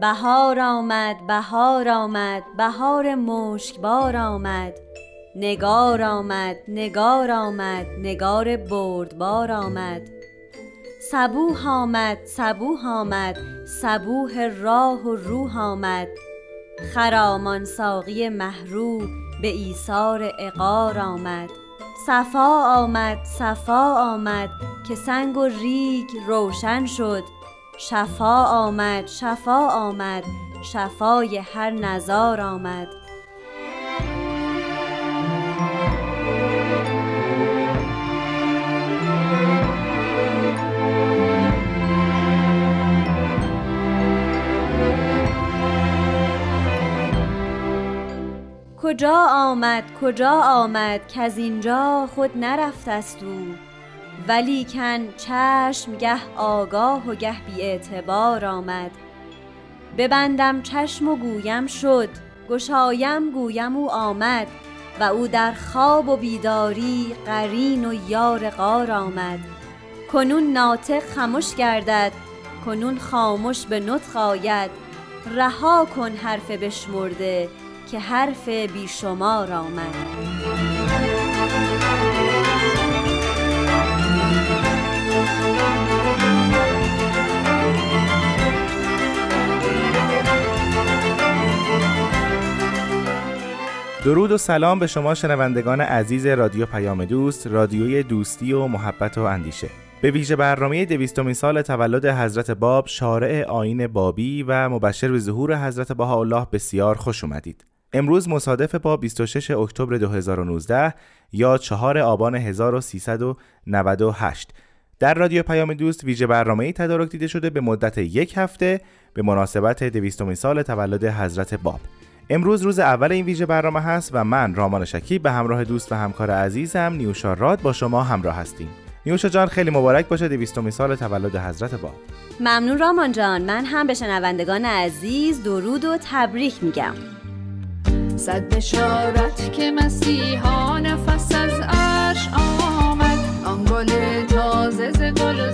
بهار آمد بهار آمد بهار مشکبار آمد. نگار آمد نگار آمد نگار بردبار آمد. صبوح آمد صبوح آمد صبوح راه و روح آمد. خرامان ساقی محرو به ایثار اقار آمد. صفا آمد صفا آمد که سنگ و ریگ روشن شد. شفا آمد شفا آمد شفای هر نزار آمد. کجا آمد کجا آمد که از اینجا خود نرفت است او ولیکن چشم گه آگاه و گه بی اعتبار آمد. ببندم چشم و گویم شد گشایم گویم او آمد و او در خواب و بیداری قرین و یار غار آمد. کنون ناطق خموش گردد کنون خاموش به نطق آید. رها کن حرف بشمرده که حرف بیشمار آمد. درود و سلام به شما شنوندگان عزیز رادیو پیام دوست رادیوی دوستی و محبت و اندیشه. به ویژه برنامه دویستمین سال تولد حضرت باب شارع آین بابی و مبشر به ظهور حضرت بهاءالله بسیار خوش اومدید. امروز مصادف با 26 اکتبر 2019 یا 4 آبان 1398 در رادیو پیام دوست ویژه برنامه تدارک دیده شده به مدت یک هفته به مناسبت دویستمین سال تولد حضرت باب. امروز روز اول این ویژه برنامه هست و من رامان شکیب به همراه دوست و همکار عزیزم نیوشا راد با شما همراه هستیم. نیوشا جان خیلی مبارک باشه دویستمین سال تولد حضرت با. ممنون رامان جان. من هم به شنوندگان عزیز درود و تبریک میگم. صد بشارت که مسیحا نفس از عرش آمد. آن گل تازه ز گلزار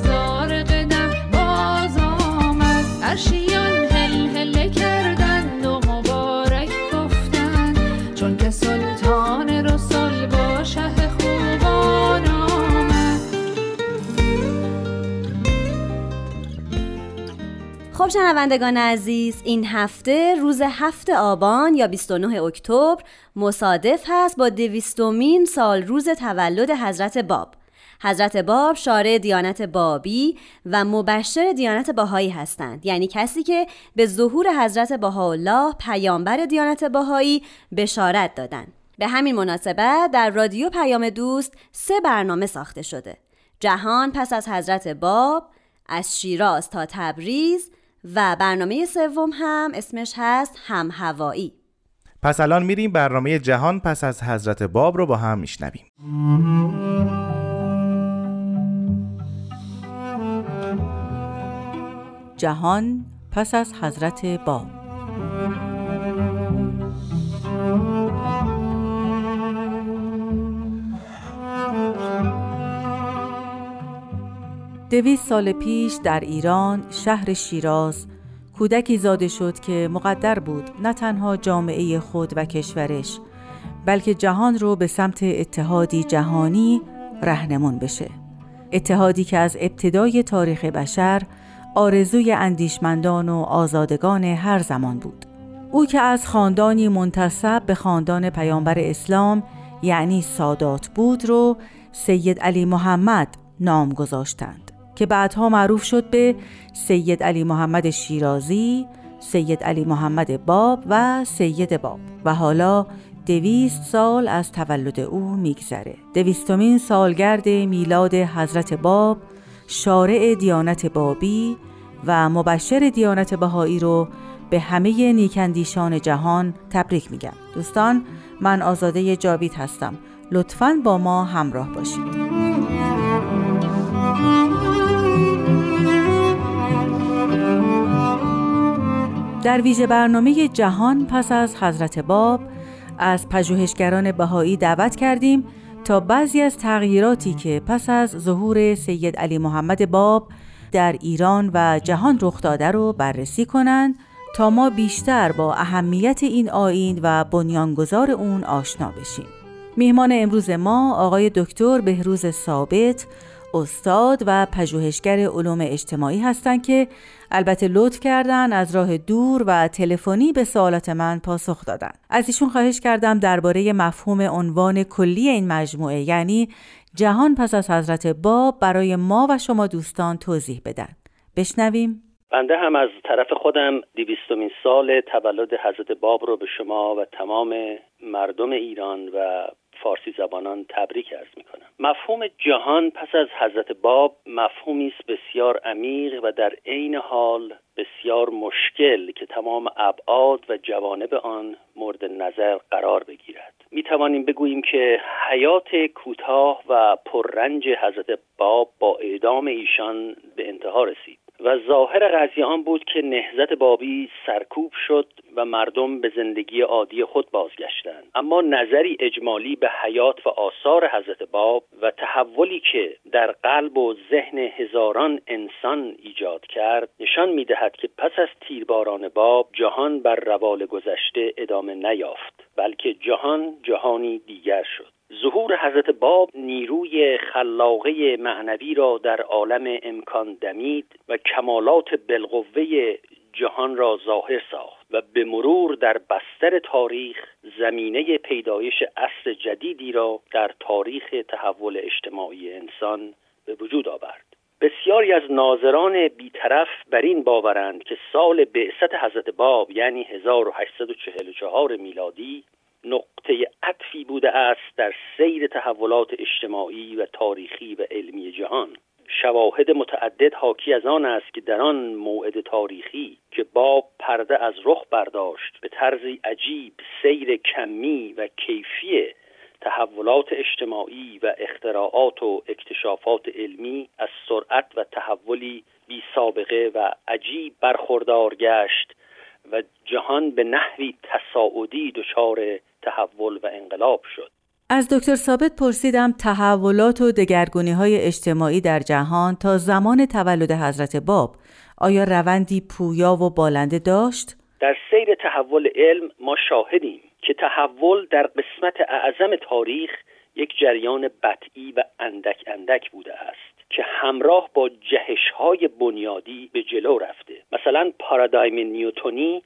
خب شنوندگان عزیز این هفته روز هفت آبان یا 29 اکتبر مصادف هست با دویستمین سال روز تولد حضرت باب. حضرت باب شارع دیانت بابی و مبشر دیانت باهایی هستند. یعنی کسی که به ظهور حضرت بهاءالله پیامبر دیانت باهایی بشارت دادند به همین مناسبت در رادیو پیام دوست سه برنامه ساخته شده. جهان پس از حضرت باب از شیراز تا تبریز و برنامه سوم هم اسمش هست هم هوایی پس الان میریم برنامه جهان پس از حضرت باب رو با هم میشنویم. جهان پس از حضرت باب. دویست سال پیش در ایران شهر شیراز کودکی زاده شد که مقدر بود نه تنها جامعه خود و کشورش بلکه جهان رو به سمت اتحادی جهانی رهنمون بشه اتحادی که از ابتدای تاریخ بشر آرزوی اندیشمندان و آزادگان هر زمان بود. او که از خاندانی منتصب به خاندان پیامبر اسلام یعنی سادات بود رو سید علی محمد نام گذاشتند که بعدها معروف شد به سید علی محمد شیرازی، سید علی محمد باب و سید باب و حالا دویست سال از تولد او میگذره. دویستمین سالگرد میلاد حضرت باب شارع دیانت بابی و مبشر دیانت بهایی رو به همه نیکندیشان جهان تبریک میگم. دوستان من آزاده جاوید هستم. لطفا با ما همراه باشید. در ویژه برنامه جهان پس از حضرت باب از پژوهشگران بهایی دعوت کردیم تا بعضی از تغییراتی که پس از ظهور سید علی محمد باب در ایران و جهان رخ داده رو بررسی کنند تا ما بیشتر با اهمیت این آین و بنیانگذار اون آشنا بشیم. میهمان امروز ما آقای دکتر بهروز ثابت استاد و پژوهشگر علوم اجتماعی هستند که البته لطف کردن از راه دور و تلفنی به سوالات من پاسخ دادن. از ایشون خواهش کردم درباره مفهوم عنوان کلی این مجموعه یعنی جهان پس از حضرت باب برای ما و شما دوستان توضیح بدن. بشنویم بنده هم از طرف خودم دیویستمین سال تولد حضرت باب رو به شما و تمام مردم ایران و فارسی زبانان تبریک ارز می کنم مفهوم جهان پس از حضرت باب مفهومی است بسیار عمیق و در عین حال بسیار مشکل که تمام ابعاد و جوانب آن مورد نظر قرار بگیرد. می توانیم بگوییم که حیات کوتاه و پررنج حضرت باب با اعدام ایشان به انتها رسید. و ظاهر قضیه آن بود که نهزت بابی سرکوب شد و مردم به زندگی عادی خود بازگشتند. اما نظری اجمالی به حیات و آثار حضرت باب و تحولی که در قلب و ذهن هزاران انسان ایجاد کرد نشان می‌دهد که پس از تیرباران باب جهان بر روال گذشته ادامه نیافت بلکه جهان جهانی دیگر شد. ظهور حضرت باب نیروی خلاقه معنوی را در عالم امکان دمید و کمالات بالقوه جهان را ظاهر ساخت و به مرور در بستر تاریخ زمینه پیدایش عصر جدیدی را در تاریخ تحول اجتماعی انسان به وجود آورد. بسیاری از ناظران بیطرف بر این باورند که سال بعثت حضرت باب یعنی 1844 میلادی نقطه عطفی بوده است در سیر تحولات اجتماعی و تاریخی و علمی جهان. شواهد متعدد حاکی از آن است که در آن موعد تاریخی که باب پرده از رخ برداشت به طرزی عجیب سیر کمی و کیفی تحولات اجتماعی و اختراعات و اکتشافات علمی از سرعت و تحولی بی سابقه و عجیب برخوردار گشت و جهان به نحوی تصاعدی دچار تحول و انقلاب شد از دکتر ثابت پرسیدم تحولات و دگرگونی های اجتماعی در جهان تا زمان تولد حضرت باب آیا روندی پویا و بالنده داشت؟ در سیر تحول علم ما شاهدیم که تحول در قسمت اعظم تاریخ یک جریان بطعی و اندک اندک بوده است که همراه با جهش های بنیادی به جلو رفته مثلا پارادایم نیوتونی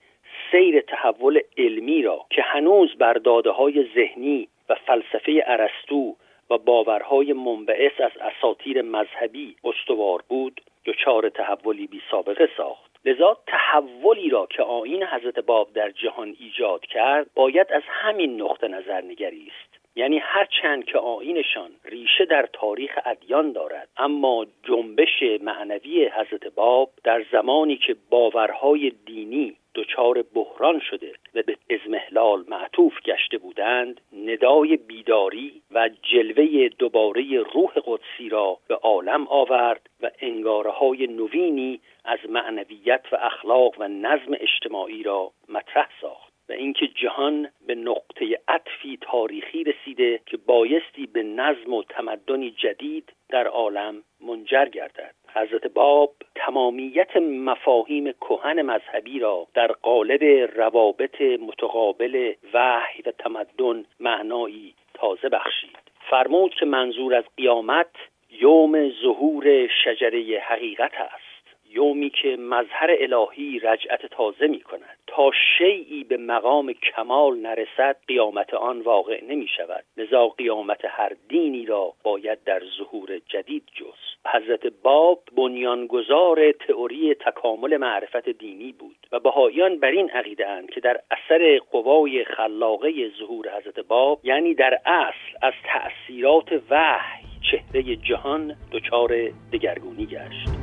سیر تحول علمی را که هنوز بر داده های ذهنی و فلسفه ارسطو و باورهای منبعث از اساطیر مذهبی استوار بود دچار تحولی بی سابقه ساخت. لذا تحولی را که آین حضرت باب در جهان ایجاد کرد باید از همین نقطه نظر نگریست یعنی هرچند که آینشان ریشه در تاریخ ادیان دارد اما جنبش معنوی حضرت باب در زمانی که باورهای دینی دچار بحران شده و به ازمهلال معطوف گشته بودند ندای بیداری و جلوه دوباره روح قدسی را به عالم آورد و انگاره های نوینی از معنویت و اخلاق و نظم اجتماعی را مطرح ساخت و اینکه جهان به نقطه عطفی تاریخی رسیده که بایستی به نظم و تمدنی جدید در عالم منجر گردد. حضرت باب تمامیت مفاهیم کهن مذهبی را در قالب روابط متقابل وحی و تمدن معنایی تازه بخشید. فرمود که منظور از قیامت یوم ظهور شجره حقیقت است. یومی که مظهر الهی رجعت تازه می کند تا شیعی به مقام کمال نرسد قیامت آن واقع نمی شود لذا قیامت هر دینی را باید در ظهور جدید جز حضرت باب بنیانگذار تئوری تکامل معرفت دینی بود و بهاییان بر این عقیده اند که در اثر قوای خلاقه ظهور حضرت باب یعنی در اصل از تأثیرات وحی چهره جهان دچار دگرگونی گشت.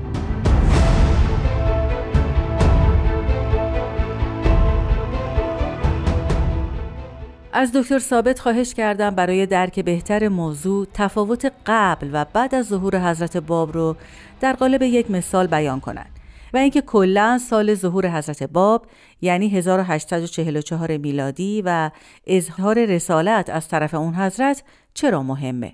از دکتر ثابت خواهش کردم برای درک بهتر موضوع تفاوت قبل و بعد از ظهور حضرت باب رو در قالب یک مثال بیان کنند و اینکه کلا سال ظهور حضرت باب یعنی 1844 میلادی و اظهار رسالت از طرف اون حضرت چرا مهمه؟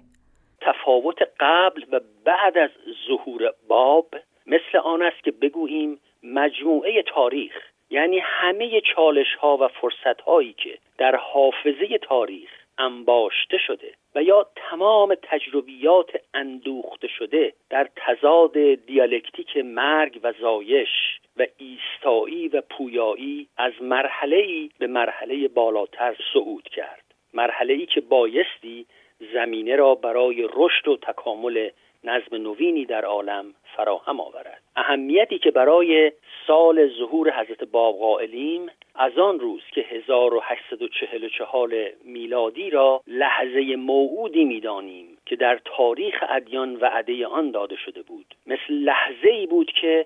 تفاوت قبل و بعد از ظهور باب مثل آن است که بگوییم مجموعه تاریخ یعنی همه چالش ها و فرصت هایی که در حافظه تاریخ انباشته شده و یا تمام تجربیات اندوخته شده در تضاد دیالکتیک مرگ و زایش و ایستایی و پویایی از مرحله ای به مرحله بالاتر صعود کرد. مرحله ای که بایستی زمینه را برای رشد و تکامل نظم نوینی در عالم فراهم آورد. اهمیتی که برای سال ظهور حضرت باب قائلیم از آن روز که 1844 میلادی را لحظه موعودی می‌دانیم که در تاریخ ادیان وعده آن داده شده بود. مثل لحظه ای بود که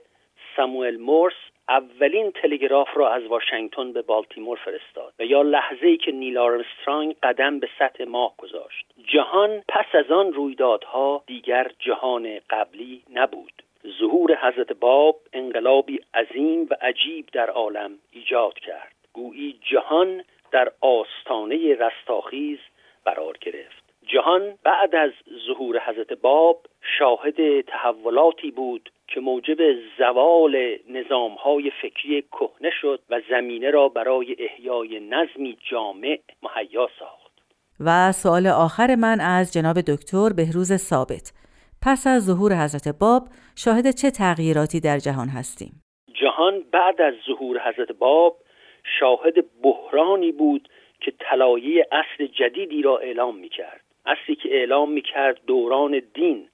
ساموئل مورس اولین تلگراف را از واشنگتن به بالتیمور فرستاد و یا لحظه ای که نیل آرمسترانگ قدم به سطح ماه گذاشت. جهان پس از آن رویدادها دیگر جهان قبلی نبود. ظهور حضرت باب انقلابی عظیم و عجیب در عالم ایجاد کرد. گویی جهان در آستانه رستاخیز قرار گرفت. جهان بعد از ظهور حضرت باب شاهد تحولاتی بود که موجب زوال نظامهای فکری کهنه شد و زمینه را برای احیای نظمی جامع مهیا ساخت. و سوال آخر من از جناب دکتر بهروز ثابت. پس از ظهور حضرت باب شاهد چه تغییراتی در جهان هستیم؟ جهان بعد از ظهور حضرت باب شاهد بحرانی بود که طلایه اصل جدیدی را اعلام می کرد اصلی که اعلام می کرد دوران دین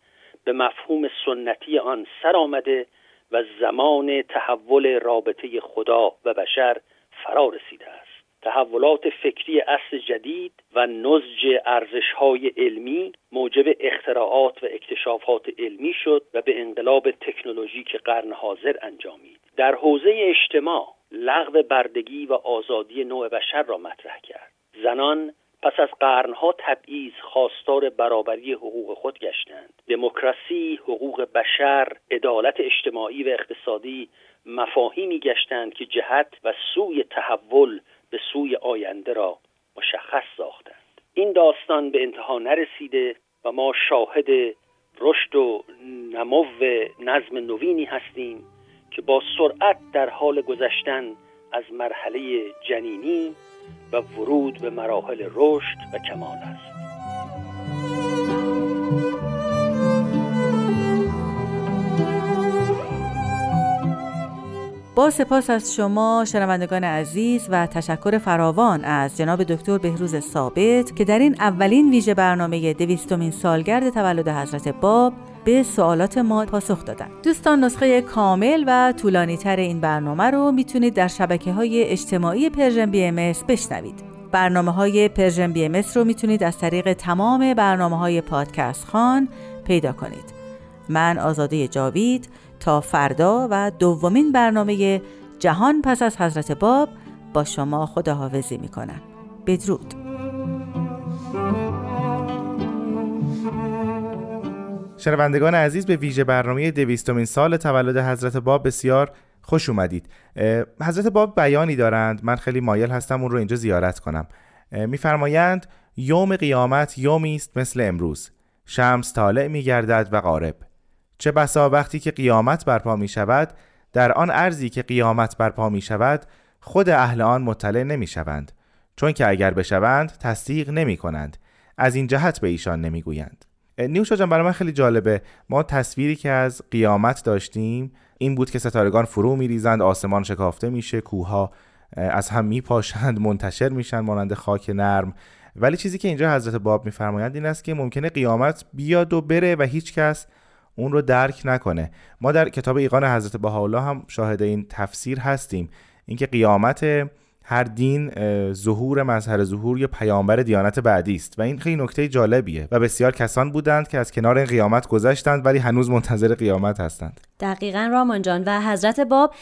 به مفهوم سنتی آن سر آمده و زمان تحول رابطه خدا و بشر فرا رسیده است. تحولات فکری اصل جدید و نزج ارزش های علمی موجب اختراعات و اکتشافات علمی شد و به انقلاب تکنولوژیک قرن حاضر انجامید. در حوزه اجتماع لغو بردگی و آزادی نوع بشر را مطرح کرد. زنان پس از قرنها تبعیض خواستار برابری حقوق خود گشتند. دموکراسی حقوق بشر عدالت اجتماعی و اقتصادی مفاهیمی گشتند که جهت و سوی تحول به سوی آینده را مشخص ساختند. این داستان به انتها نرسیده و ما شاهد رشد و نمو نظم نوینی هستیم که با سرعت در حال گذشتن از مرحله جنینی و ورود به مراحل رشد و کمال است. با سپاس از شما شنوندگان عزیز و تشکر فراوان از جناب دکتر بهروز ثابت که در این اولین ویژه برنامه دویستمین سالگرد تولد حضرت باب به سوالات ما پاسخ دادن. دوستان نسخه کامل و طولانی تر این برنامه رو می‌تونید در شبکه های اجتماعی Persian BM بشنوید. برنامه های Persian BM رو می‌تونید از طریق تمام برنامه های پادکست‌خوان پیدا کنید. من آزاده جاوید تا فردا و دومین برنامه جهان پس از حضرت باب با شما خداحافظی می‌کنم. بدرود. شنوندگان عزیز به ویژه برنامه دویستمین سال تولد حضرت باب بسیار خوش اومدید. حضرت باب بیانی دارند. من خیلی مایل هستم اون رو اینجا زیارت کنم. میفرمایند یوم قیامت یومی است مثل امروز. شمس طالع میگردد و غارب. چه بسا وقتی که قیامت برپا می شود در آن ارزی که قیامت برپا می شود خود اهل آن مطلع نمی شوند چون که اگر بشوند تصدیق نمی کنند از این جهت به ایشان نمی گویند نیوشا جان برای من خیلی جالبه. ما تصویری که از قیامت داشتیم این بود که ستارگان فرو میریزند آسمان شکافته میشه کوهها از هم میپاشند منتشر میشن مانند خاک نرم. ولی چیزی که اینجا حضرت باب میفرمایند این است که ممکنه قیامت بیاد و بره و هیچ کس اون رو درک نکنه. ما در کتاب ایقان حضرت بهاءالله هم شاهد این تفسیر هستیم. اینکه قیامت هر دین ظهور مظهر ظهور یا پیامبر دیانت بعدی است. و این خیلی نکته جالبیه. و بسیار کسان بودند که از کنار این قیامت گذشتند ولی هنوز منتظر قیامت هستند. دقیقا رامان جان. و حضرت باب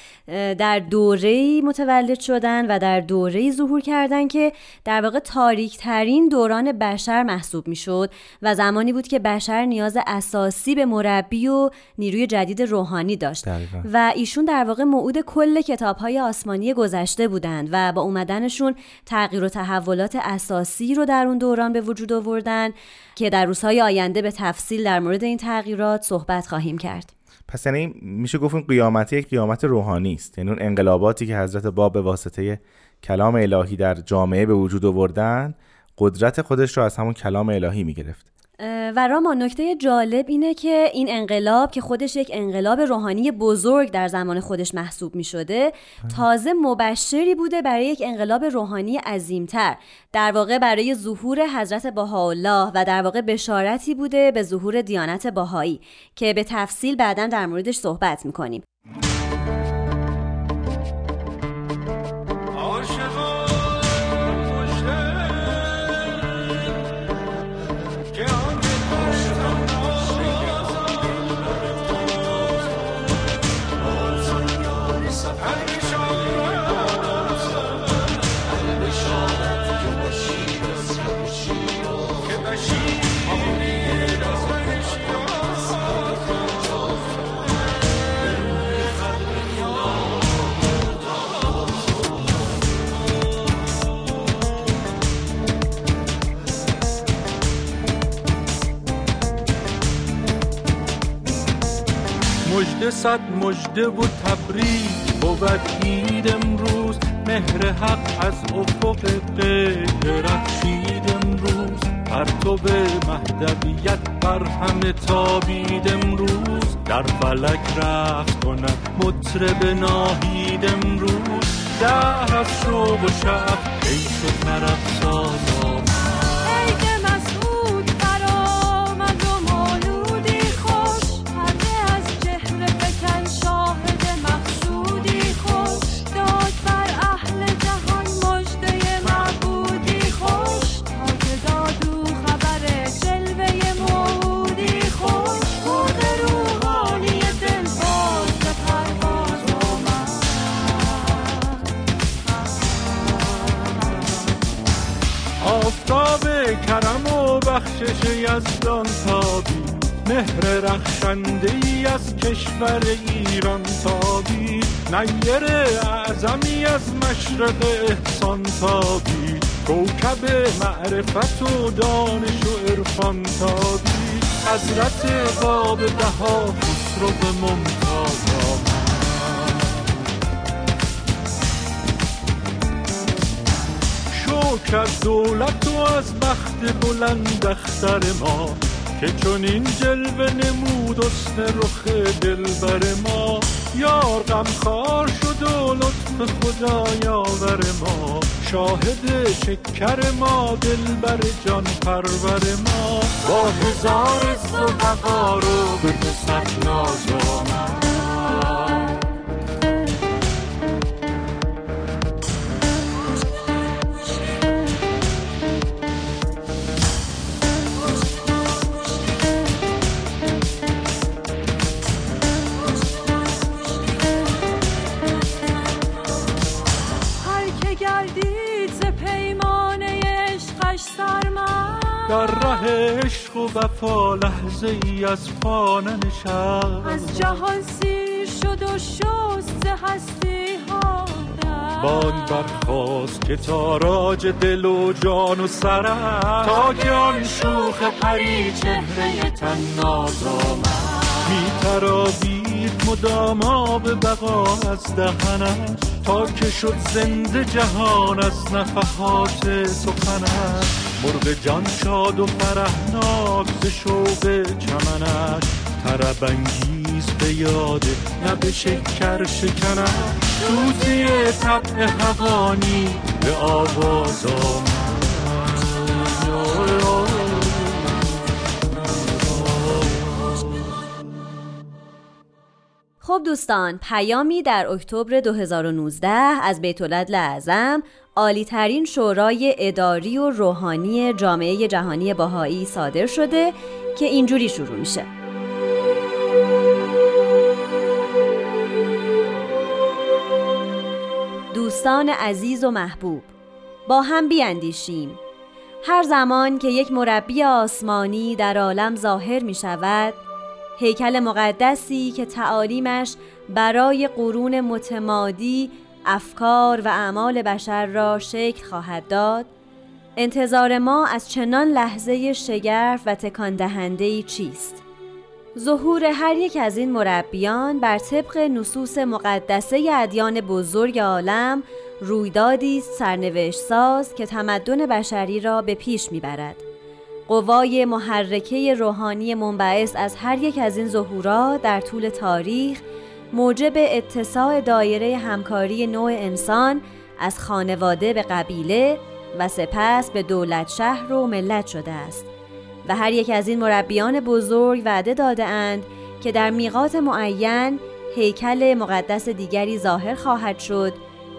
در دوره متولد شدن و در دوره ظهور کردن که در واقع تاریک ترین دوران بشر محسوب می شد و زمانی بود که بشر نیاز اساسی به مربی و نیروی جدید روحانی داشت. و ایشون در واقع موعود کل کتاب های آسمانی گذشته بودند و با اومدنشون تغییر و تحولات اساسی رو در اون دوران به وجود آوردن که در روزهای آینده به تفصیل در مورد این تغییرات صحبت خواهیم کرد. پس یعنی میشه گفت اون قیامت یک قیامت روحانی است. یعنی اون انقلاباتی که حضرت باب به واسطه کلام الهی در جامعه به وجود آوردن قدرت خودش رو از همون کلام الهی می‌گرفت. و راما نکته جالب اینه که این انقلاب که خودش یک انقلاب روحانی بزرگ در زمان خودش محسوب می شده تازه مبشری بوده برای یک انقلاب روحانی عظیمتر. در واقع برای ظهور حضرت بهاءالله و در واقع بشارتی بوده به ظهور دیانت باهایی که به تفصیل بعدا در موردش صحبت می کنیم صد مجده و تبریک بود عید امروز. مهر حق از افق غیر رخشید امروز. به مهدویت بر همه تابید امروز. در فلک رفت کند مطرب ناهید امروز. در از شوق و شب ای شد نرفت ساز مهر رخشنده ای از کشور ایران تابی نیر اعظمی از مشرق احسان تابی. کوکب معرفت و دانش و عرفان تابی. حضرت باب بها خسرو ممتاز شکر دولت و از بخت بلند اختر ما. که چون این جلوه نمود اسن رخ دلبر ما یار غمخوار شد و لطف خدا یاور ما. شاهد شکر ما دلبر جان پرور ما. با هزار صدقا رو به ناز آمد در ره عشق و وفا لحظه ای از پا نشست. از جهان سیر شد و شست هستی ها بان برخواست که تاراج دل و جان و سر تا که آن شوخ پری چهره تن ناز می ترابید مدام به بقا از دهنش تا که شد زنده جهان از نفحات سخنش مرغ جان شاد و فرهناک ز شوق چمنش. طرب نیز به یاده نه به شکر شکنم توزی طبع هوانی به آواز خب دوستان پیامی در اکتبر 2019 از بیت اعظم عالی ترین شورای اداری و روحانی جامعه جهانی باهایی صادر شده که اینجوری شروع میشه. دوستان عزیز و محبوب با هم بیاندیشیم. هر زمان که یک مربی آسمانی در عالم ظاهر می شود هیکل مقدسی که تعالیمش برای قرون متمادی افکار و اعمال بشر را شکل خواهد داد. انتظار ما از چنان لحظه شگرف و تکان دهنده چیست؟ ظهور هر یک از این مربیان بر طبق نصوص مقدسه ادیان بزرگ عالم رویدادی سرنوشت ساز که تمدن بشری را به پیش می‌برد. قوای محرکه روحانی منبعث از هر یک از این ظهورات در طول تاریخ موجب اتساع دایره همکاری نوع انسان از خانواده به قبیله و سپس به دولت شهر و ملت شده است. و هر یک از این مربیان بزرگ وعده داده اند که در میقات معین هیکل مقدس دیگری ظاهر خواهد شد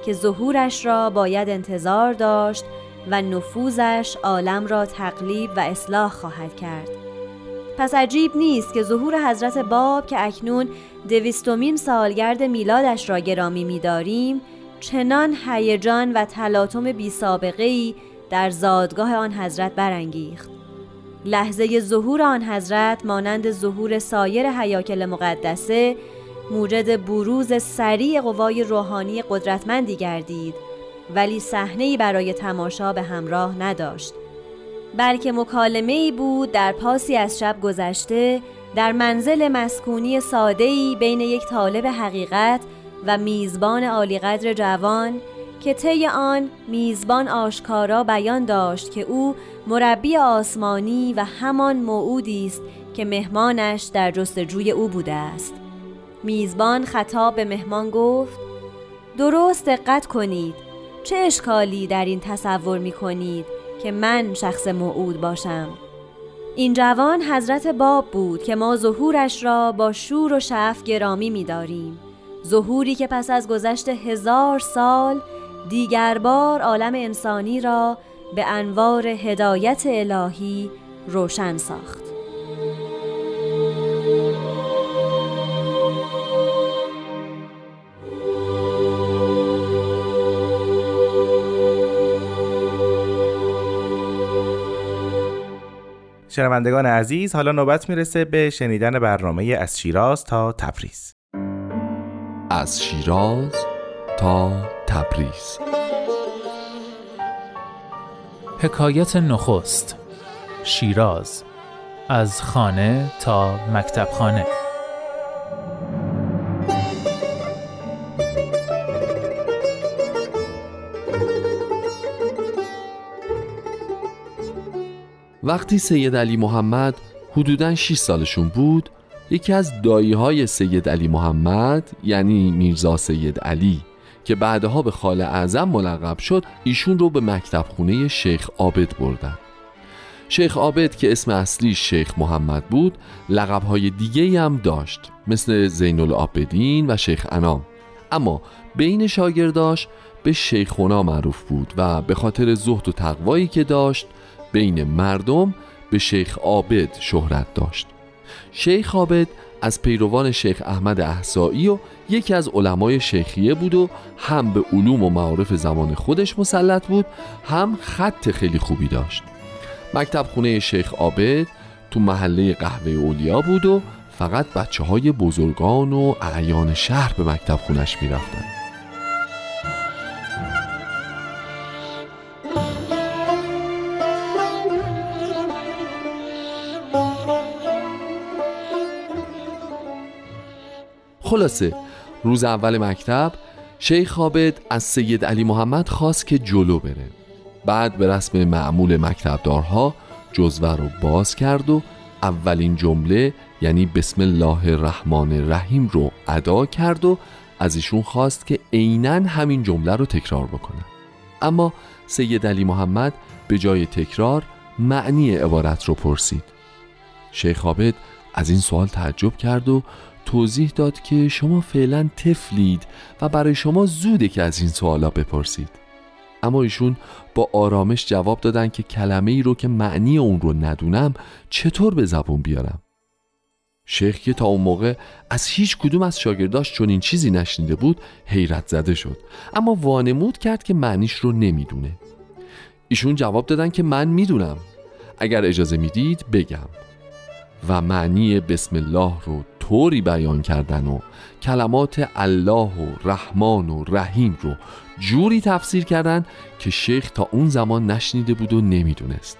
که ظهورش را باید انتظار داشت و نفوذش عالم را تقلیب و اصلاح خواهد کرد. پس عجیب نیست که ظهور حضرت باب که اکنون دویستمین سالگرد میلادش را گرامی می‌داریم چنان هیجان و تلاطم بی سابقه ای در زادگاه آن حضرت برانگیخت. لحظه ظهور آن حضرت مانند ظهور سایر حیاکل مقدسه موجد بروز سریع قوای روحانی قدرتمندی گردید. ولی صحنه برای تماشا به همراه نداشت. بلکه مکالمه ای بود در پاسی از شب گذشته در منزل مسکونی ساده بین یک طالب حقیقت و میزبان عالیقدر جوان که طی آن میزبان آشکارا بیان داشت که او مربی آسمانی و همان موعودی است که مهمانش در جستجوی او بوده است. میزبان خطاب به مهمان گفت درست دقت کنید چه اشکالی در این تصور می کنید که من شخص موعود باشم این جوان حضرت باب بود که ما ظهورش را با شور و شف گرامی می داریم. ظهوری که پس از گذشت هزار سال دیگر بار عالم انسانی را به انوار هدایت الهی روشن ساخت شنوندگان عزیز حالا نوبت می‌رسه به شنیدن برنامه از شیراز تا تبریز. از شیراز تا تبریز. حکایت نخست. شیراز. از خانه تا مکتب وقتی سید علی محمد حدوداً 6 سالشون بود یکی از دایی های سید علی محمد یعنی میرزا سید علی که بعدها به خال اعظم ملقب شد ایشون رو به مکتب خونه شیخ عابد بردن. شیخ عابد که اسم اصلی شیخ محمد بود های دیگه هم داشت مثل زین العابدین و شیخ انام. اما بین شاگرداش به شیخونا معروف بود و به خاطر زهد و تقوایی که داشت بین مردم به شیخ عابد شهرت داشت شیخ عابد از پیروان شیخ احمد احسایی و یکی از علمای شیخیه بود و هم به علوم و معارف زمان خودش مسلط بود هم خط خیلی خوبی داشت مکتب خونه شیخ عابد تو محله قهوه اولیا بود و فقط بچه های بزرگان و اعیان شهر به مکتب خونش می رفتن. خلاصه. روز اول مکتب شیخ عابد از سید علی محمد خواست که جلو بره. بعد به رسم معمول مکتبدارها جزوه رو باز کرد و اولین جمله یعنی بسم الله الرحمن الرحیم رو ادا کرد و از ایشون خواست که عینا همین جمله رو تکرار بکنه. اما سید علی محمد به جای تکرار معنی عبارت رو پرسید. شیخ عابد از این سوال تعجب کرد و توضیح داد که شما فعلا تفلید و برای شما زوده که از این سوالا بپرسید. اما ایشون با آرامش جواب دادن که کلمه ای رو که معنی اون رو ندونم چطور به زبون بیارم؟ شیخ که تا اون موقع از هیچ کدوم از شاگرداش چون این چیزی نشنیده بود حیرت زده شد. اما وانمود کرد که معنیش رو نمی‌دونه. ایشون جواب دادن که من می‌دونم. اگر اجازه می‌دید بگم. و معنی بسم الله رو طوری بیان کردن و کلمات الله و رحمان و رحیم رو جوری تفسیر کردن که شیخ تا اون زمان نشنیده بود و نمی‌دونست.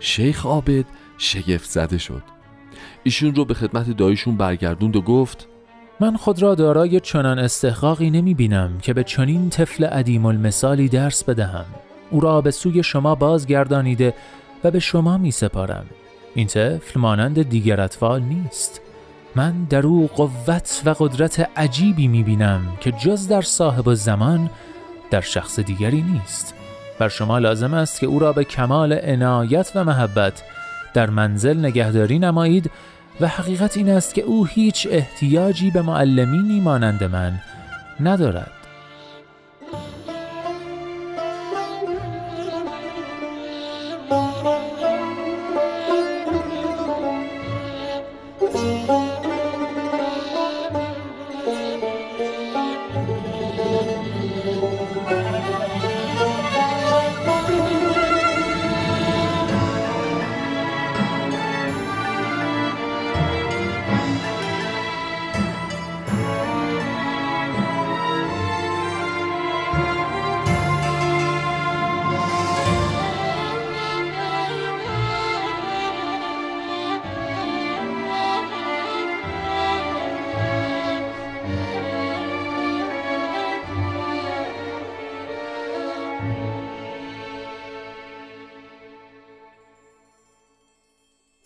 شیخ عابد شگفت زده شد. ایشون رو به خدمت دایشون برگردوند و گفت من خود را دارای چنان استحقاقی نمی بینم که به چنین طفل عدیم المثالی درس بدهم. او را به سوی شما بازگردانیده و به شما می سپارم این طفل مانند دیگر اطفال نیست. من در او قوت و قدرت عجیبی می بینم که جز در صاحب زمان در شخص دیگری نیست. بر شما لازم است که او را به کمال عنایت و محبت در منزل نگهداری نمایید و حقیقت این است که او هیچ احتیاجی به معلمینی مانند من ندارد.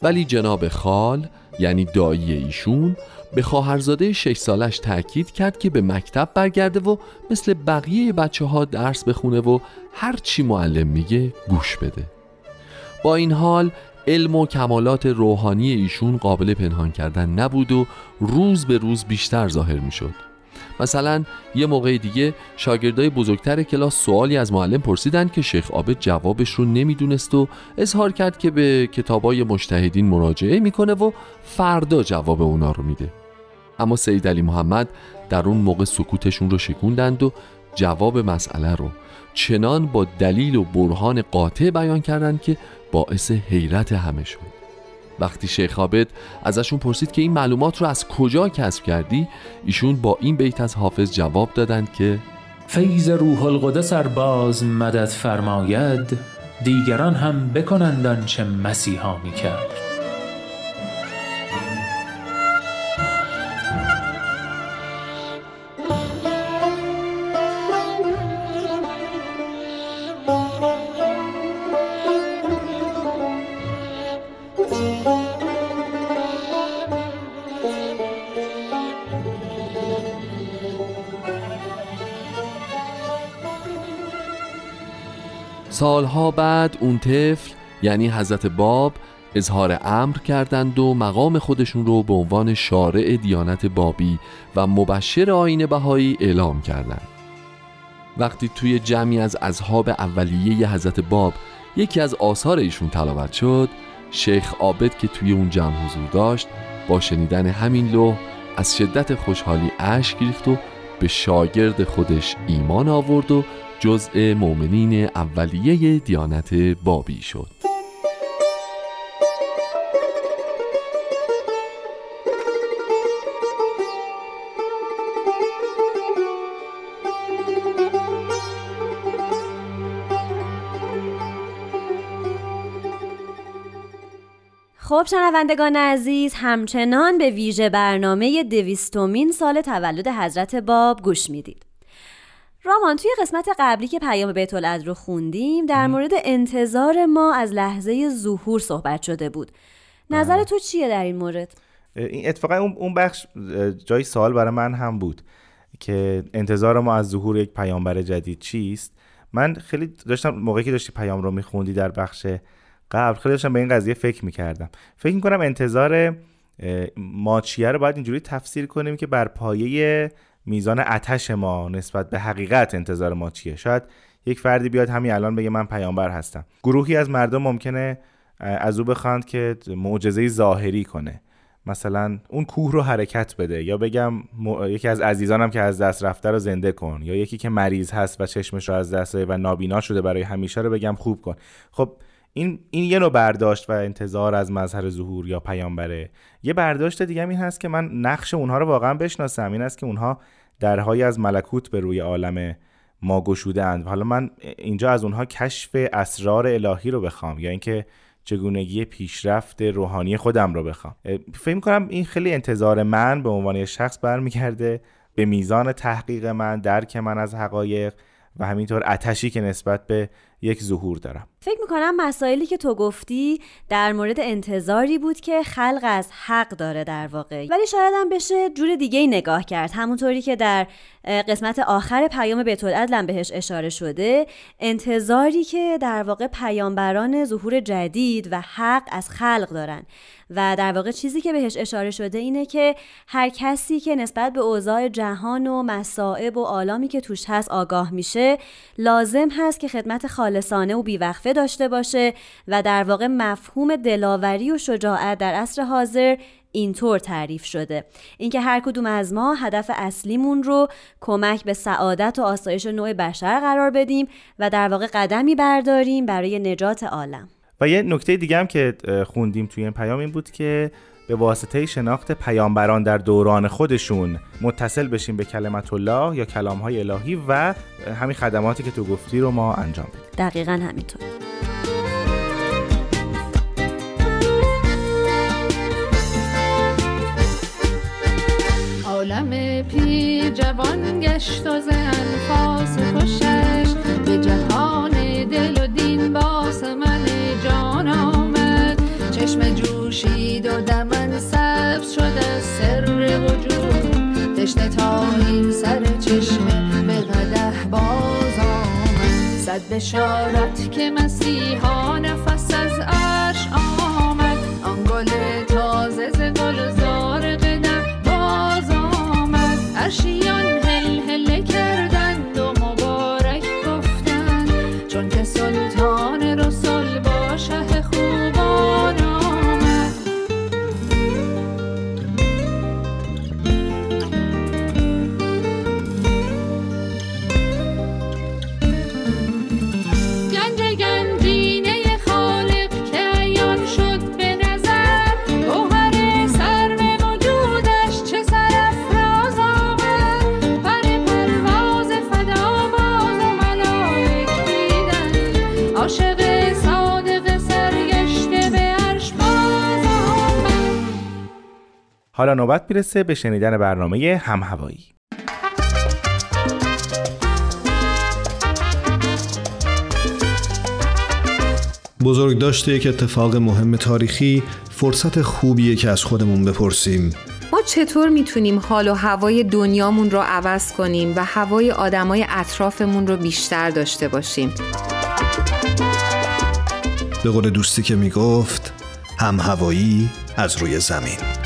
ولی جناب خال یعنی دایی ایشون به خواهرزاده شش سالش تاکید کرد که به مکتب برگرده و مثل بقیه بچه ها درس بخونه و هر چی معلم میگه گوش بده. با این حال علم و کمالات روحانی ایشون قابل پنهان کردن نبود و روز به روز بیشتر ظاهر می‌شد. مثلا یه موقع دیگه شاگردای بزرگتر کلاس سوالی از معلم پرسیدن که شیخ عابد جوابش رو نمی‌دونست و اظهار کرد که به کتابای مجتهدین مراجعه می‌کنه و فردا جواب اونا رو میده. اما سید علی محمد در اون موقع سکوتشون رو شکوندند و جواب مسئله رو چنان با دلیل و برهان قاطع بیان کردند که باعث حیرت همه شد وقتی شیخ عابد ازشون پرسید که این معلومات رو از کجا کسب کردی ایشون با این بیت از حافظ جواب دادند که فیض روح القدس ار باز مدد فرماید دیگران هم بکنند آنچه مسیحا می سالها بعد اون طفل یعنی حضرت باب اظهار امر کردند و مقام خودشون رو به عنوان شارع دیانت بابی و مبشر آین بهایی اعلام کردند. وقتی توی جمعی از اصحاب اولیه حضرت باب یکی از آثار ایشون تلاوت شد شیخ عابد که توی اون جمع حضور داشت با شنیدن همین لوح از شدت خوشحالی اشک ریخت و به شاگرد خودش ایمان آورد و جزء مؤمنین اولیه دیانت بابی شد. خب شنوندگان عزیز همچنان به ویژه برنامه دویستومین سال تولد حضرت باب گوش می‌دید. رامان توی قسمت قبلی که پیام بیت رو خوندیم در مورد انتظار ما از لحظه ظهور صحبت شده بود. نظر تو چیه در این مورد؟ این اتفاقا اون بخش جای سوال برای من هم بود که انتظار ما از ظهور یک پیامبر جدید چیست؟ من خیلی داشتم موقعی که داشتی پیام رو میخوندی در بخش قبل خیلی داشتم به این قضیه فکر می‌کردم. فکر می‌کنم انتظار ماچیه رو باید اینجوری تفسیر کنیم که بر پایه میزان اتش ما نسبت به حقیقت انتظار ما چیه؟ شاید یک فردی بیاد همین الان بگه من پیامبر هستم. گروهی از مردم ممکنه از او بخواند که معجزه ظاهری کنه. مثلا اون کوه رو حرکت بده یا بگم یکی از عزیزانم که از دست رفته رو زنده کن یا یکی که مریض هست و چشمش رو از دست و نابینا شده برای همیشه رو بگم خوب کن. خب این این یه نوع برداشت و انتظار از مظهر ظهور یا پیامبره. یه برداشت دیگه این هست که من نقش اونها رو واقعا بشناسم. این است که اونها درهایی از ملکوت به روی عالم ما گشوده اند حالا من اینجا از اونها کشف اسرار الهی رو بخوام یا اینکه چگونگی پیشرفت روحانی خودم رو بخوام. فکر می‌کنم این خیلی انتظار من به عنوان شخص برمیگرده به میزان تحقیق من درک من از حقایق و همینطور اتشی که نسبت به یک ظهور دارم. فکر می‌کنم مسائلی که تو گفتی در مورد انتظاری بود که خلق از حق داره در واقع. ولی شاید هم بشه جور دیگه نگاه کرد. همونطوری که در قسمت آخر پیام بیت العدل بهش اشاره شده انتظاری که در واقع پیامبران ظهور جدید و حق از خلق دارن. و در واقع چیزی که بهش اشاره شده اینه که هر کسی که نسبت به اوضاع جهان و مصائب و آلامی که توش هست آگاه میشه لازم هست که خدمت خالصانه و بیوقفه داشته باشه و در واقع مفهوم دلاوری و شجاعت در عصر حاضر اینطور تعریف شده. اینکه هر کدوم از ما هدف اصلیمون رو کمک به سعادت و آسایش نوع بشر قرار بدیم و در واقع قدمی برداریم برای نجات عالم. و یه نکته دیگه هم که خوندیم توی این پیام این بود که به واسطه شناخت پیامبران در دوران خودشون. متصل بشیم به کلمت الله یا کلام های الهی و همین خدماتی که تو گفتی رو ما انجام بدیم. دقیقا همینطور. عالم پیر جوان گشت و ز انفاس خوشش وجود تشنه تا این سر چشمه به قده باز آمد. صد بشارت که مسیحا نفس حالا نوبت می‌رسه به شنیدن برنامه هم هوایی. بزرگ داشته یک اتفاق مهم تاریخی فرصت خوبیه که از خودمون بپرسیم. ما چطور می‌تونیم حال و هوای دنیامون رو عوض کنیم و هوای آدمای اطرافمون رو بیشتر داشته باشیم؟ به قول دوستی که می‌گفت هم هوایی از روی زمین.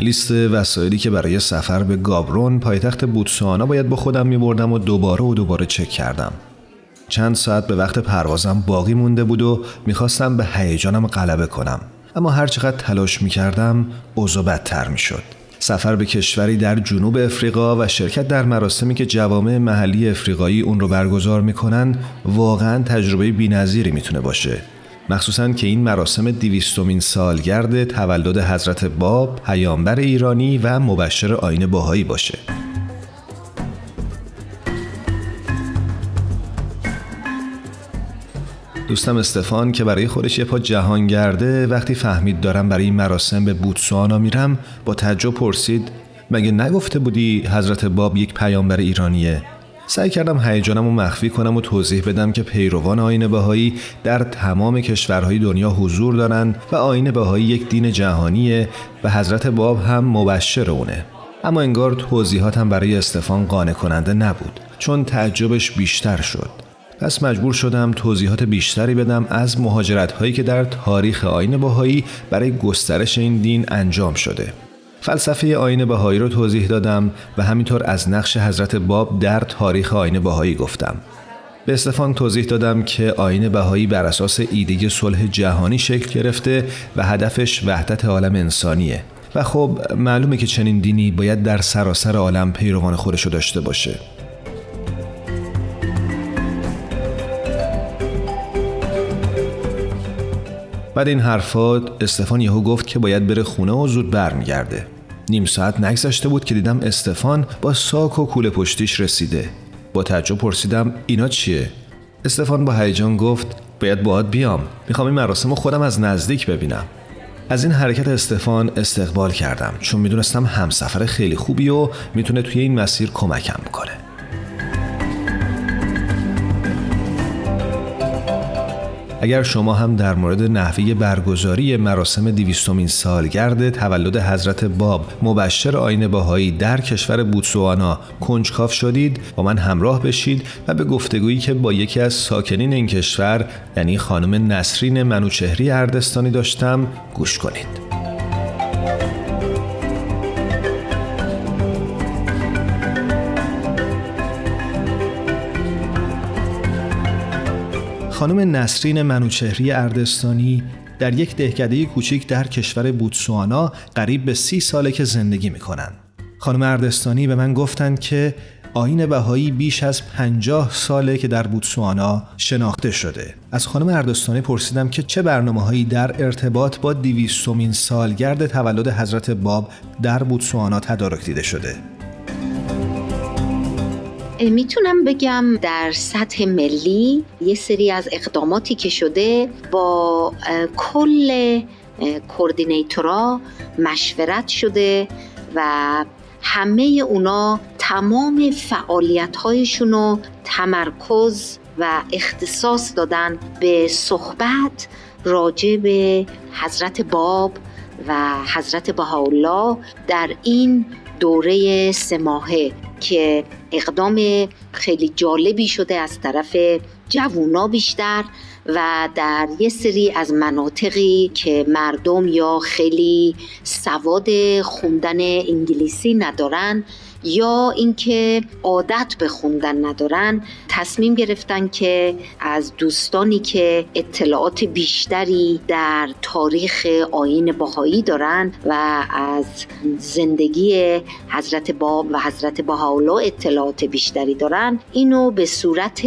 لیست وسایلی که برای سفر به گابرون پایتخت بوتسوانا باید با خودم می بردم و دوباره و دوباره چک کردم. چند ساعت به وقت پروازم باقی مونده بود و می‌خواستم به هیجانم غلبه کنم. اما هر چقدر تلاش می کردم اوضاع بدتر می شد. سفر به کشوری در جنوب افریقا و شرکت در مراسمی که جوامع محلی افریقایی اون رو برگزار می‌کنن واقعا تجربه بی‌نظیری می‌تونه باشه مخصوصا که این مراسم دیویستومین سالگرد تولد حضرت باب پیامبر ایرانی و مبشر آین باهایی باشه. دوستم استفان که برای خودش یه پا جهان گرده وقتی فهمید دارم برای این مراسم به بوتسوانا میرم با تعجب پرسید مگه نگفته بودی حضرت باب یک پیامبر ایرانیه؟ سعی کردم هیجانم رو مخفی کنم و توضیح بدم که پیروان آین بهایی در تمام کشورهای دنیا حضور دارند و آین بهایی یک دین جهانیه و حضرت باب هم مبشر اونه. اما انگار توضیحاتم برای استفان قانع کننده نبود چون تعجبش بیشتر شد. پس مجبور شدم توضیحات بیشتری بدم از مهاجرت هایی که در تاریخ آین بهایی برای گسترش این دین انجام شده. فلسفه آین بهایی رو توضیح دادم و همینطور از نقش حضرت باب در تاریخ آین بهایی گفتم. به استفان توضیح دادم که آین بهایی بر اساس ایده صلح جهانی شکل گرفته و هدفش وحدت عالم انسانیه. و خب معلومه که چنین دینی باید در سراسر عالم پیروان خودشو داشته باشه. بعد این حرفات استفان یهو گفت که باید بره خونه و زود برمیگرده. نیم ساعت نگذشته بود که دیدم استفان با ساک و کوله پشتیش رسیده. با تعجب پرسیدم اینا چیه؟ استفان با هیجان گفت باید باید بیام. می‌خوام این مراسم خودم از نزدیک ببینم. از این حرکت استفان استقبال کردم چون می‌دونستم همسفر خیلی خوبی و می‌تونه توی این مسیر کمکم کنه. اگر شما هم در مورد نحوه برگزاری مراسم دیویستومین سالگرد تولد حضرت باب مبشر آین باهایی در کشور بوتسوانا کنجکاف شدید با من همراه بشید و به گفتگویی که با یکی از ساکنین این کشور یعنی خانم نسرین منوچهری اردستانی داشتم گوش کنید. خانم نسرین منوچهری اردستانی در یک دهکده کوچیک در کشور بوتسوانا قریب به سی ساله که زندگی می‌کنن. خانم اردستانی به من گفتند که آین بهایی بیش از پنجاه ساله که در بوتسوانا شناخته شده. از خانم اردستانی پرسیدم که چه برنامه هایی در ارتباط با دیویستومین سالگرد تولد حضرت باب در بوتسوانا تدارک دیده شده. می‌تونم بگم در سطح ملی یه سری از اقداماتی که شده با کل کوردینیتورا مشورت شده و همه اونا تمام فعالیت هایشون رو تمرکز و اختصاص دادن به صحبت راجع به حضرت باب و حضرت بهاءالله در این دوره سه ماهه. که اقدام خیلی جالبی شده از طرف جوونا بیشتر و در یه سری از مناطقی که مردم یا خیلی سواد خوندن انگلیسی ندارن یا اینکه عادت به خوندن ندارن تصمیم گرفتن که از دوستانی که اطلاعات بیشتری در تاریخ آین باهایی دارن و از زندگی حضرت باب و حضرت بهاءالله اطلاعات بیشتری دارن اینو به صورت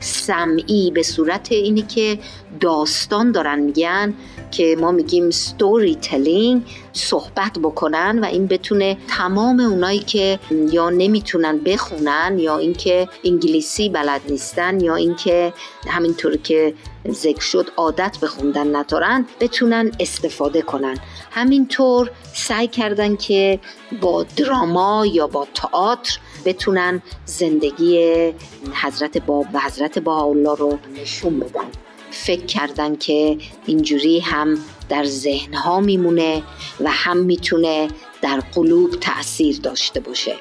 سمعی به صورت اینی که داستان دارن میگن. که ما میگیم ستوری تلینگ صحبت بکنن و این بتونه تمام اونایی که یا نمی‌تونن بخونن یا اینکه انگلیسی بلد نیستن یا اینکه همینطور که ذکر شد عادت به خوندن ندارن بتونن استفاده کنن. همینطور سعی کردن که با دراما یا با تئاتر بتونن زندگی حضرت باب و حضرت بهاءالله رو نشون بدن. فکر کردن که اینجوری هم در ذهن ها میمونه و هم می‌تونه در قلوب تاثیر داشته باشه.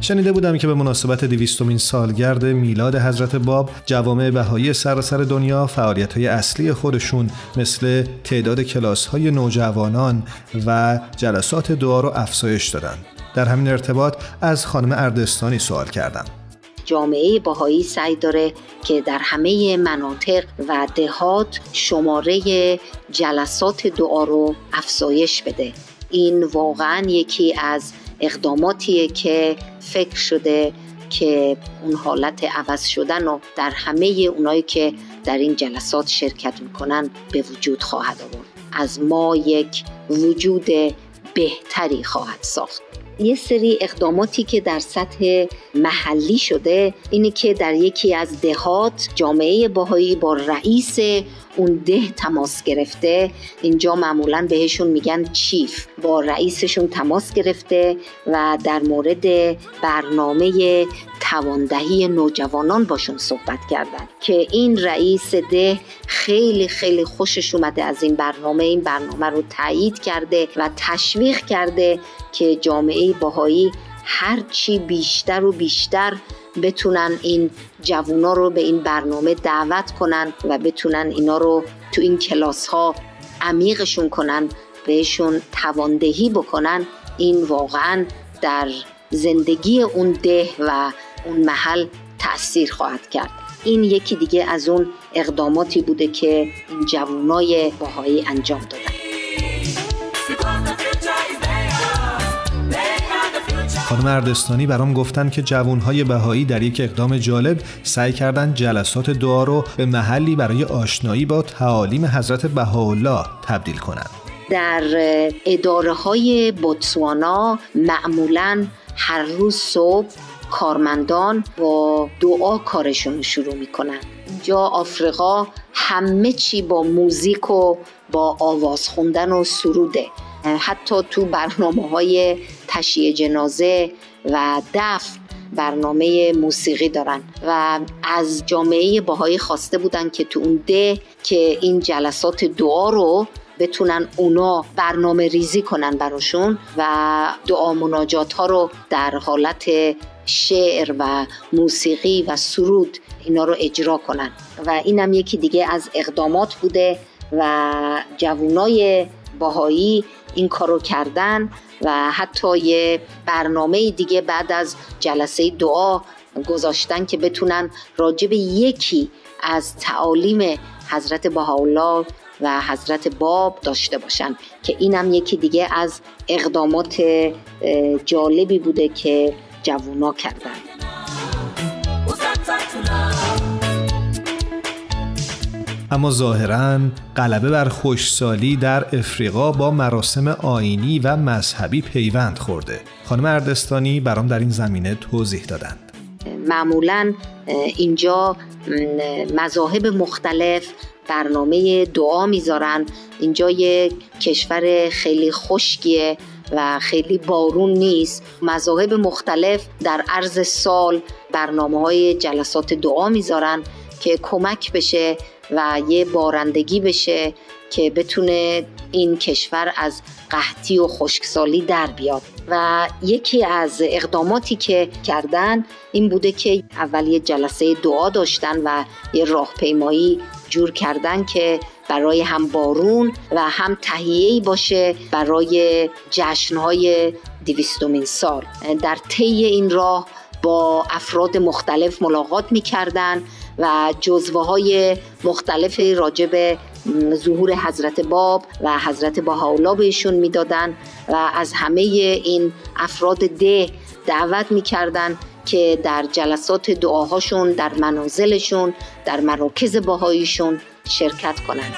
شنیده بودم که به مناسبت دویستمین سالگرد میلاد حضرت باب جوامع بهایی سراسر دنیا فعالیت های اصلی خودشون مثل تعداد کلاس های نوجوانان و جلسات دعا رو افزایش دادن. در همین ارتباط از خانم اردستانی سوال کردم. جامعه باهایی سعی داره که در همه مناطق و دهات شماره جلسات دعا رو افزایش بده. این واقعا یکی از اقداماتیه که فکر شده که اون حالت عوض شدن و در همه اونایی که در این جلسات شرکت می‌کنن به وجود خواهد آورد. از ما یک وجود بهتری خواهد ساخت. یه سری اقداماتی که در سطح محلی شده اینه که در یکی از دهات جامعه باهایی با رئیس اون ده تماس گرفته. اینجا معمولا بهشون میگن چیف. با رئیسشون تماس گرفته و در مورد برنامه تواندهی نوجوانان باشون صحبت کردن. که این رئیس ده خیلی خیلی خوشش اومده از این برنامه. این برنامه رو تایید کرده و تشویق کرده که جامعه باهایی هرچی بیشتر و بیشتر بتونن این جوونا رو به این برنامه دعوت کنن و بتونن اینا رو تو این کلاس ها عمیقشون کنن بهشون تواندهی بکنن این واقعا در زندگی اون ده و اون محل تأثیر خواهد کرد این یکی دیگه از اون اقداماتی بوده که این جوانای باهایی انجام دادن خانم اردستانی برام گفتن که جوانهای بهایی در یک اقدام جالب سعی کردند جلسات دعا رو به محلی برای آشنایی با تعالیم حضرت بهاءالله تبدیل کنند. در اداره های بوتسوانا معمولا هر روز صبح کارمندان با دعا کارشون رو شروع می‌کنن اینجا آفریقا همه چی با موزیک و با آواز خوندن و سروده حتی تو برنامه های تشییع جنازه و دفن برنامه موسیقی دارن و از جامعه باهایی خواسته بودن که تو اون ده که این جلسات دعا رو بتونن اونا برنامه ریزی کنن براشون و دعا مناجات ها رو در حالت شعر و موسیقی و سرود اینا رو اجرا کنن. و اینم یکی دیگه از اقدامات بوده و جوونای باهایی این کارو کردن و حتی یه برنامه دیگه بعد از جلسه دعا گذاشتن که بتونن راجب یکی از تعالیم حضرت بهاءالله و حضرت باب داشته باشن که اینم یکی دیگه از اقدامات جالبی بوده که جوونا کردن. اما ظاهرا غلبه بر خوشسالی در افریقا با مراسم آینی و مذهبی پیوند خورده. خانم اردستانی برام در این زمینه توضیح دادند. معمولا اینجا مذاهب مختلف برنامه دعا می‌ذارن. اینجا یه کشور خیلی خشکیه و خیلی بارون نیست. مذاهب مختلف در عرض سال برنامه های جلسات دعا می‌ذارن که کمک بشه و یه بارندگی بشه که بتونه این کشور از قحطی و خشکسالی در بیاد. و یکی از اقداماتی که کردن این بوده که اول یه جلسه دعا داشتن و یه راهپیمایی جور کردن که برای هم بارون و هم تهیه‌ای باشه برای جشنهای دویستمین سال. در طی این راه با افراد مختلف ملاقات می‌کردن و جزوه های مختلف راجب ظهور حضرت باب و حضرت بهاءالله بهشون می‌دادن و از همه این افراد ده دعوت می‌کردن که در جلسات دعاهاشون در منازلشون در مراکز باهاییشون شرکت کنند.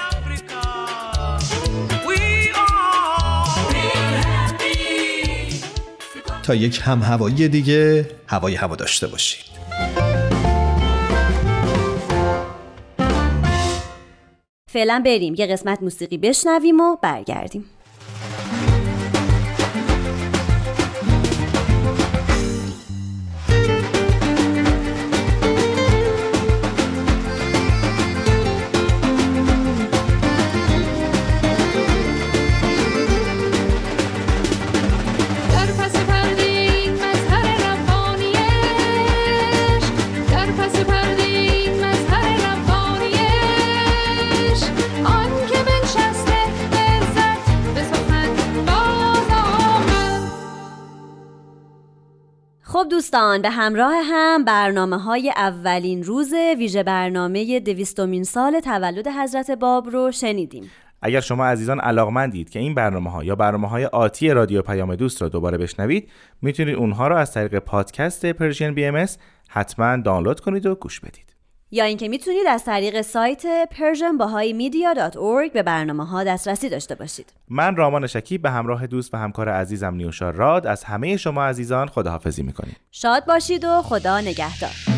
تا یک هم هوایی دیگه هوای هوا داشته باشید فعلا بریم. یه قسمت موسیقی بشنویم و برگردیم. خب دوستان به همراه هم برنامه های اولین روز ویژه برنامه دویستمین سال تولد حضرت باب رو شنیدیم. اگر شما عزیزان علاقمندید که این برنامه ها یا برنامه های آتی رادیو پیام دوست را دوباره بشنوید می‌تونید اونها را از طریق پادکست پرژین بی ام حتما دانلود کنید و گوش بدید. یا اینکه می‌تونید از طریق سایت persianbahaimedia.org به برنامه ها دسترسی داشته باشید. من رامان شکیب به همراه دوست و همکار عزیزم نیوشا راد از همه شما عزیزان خداحافظی می‌کنیم. شاد باشید و خدا نگهدار.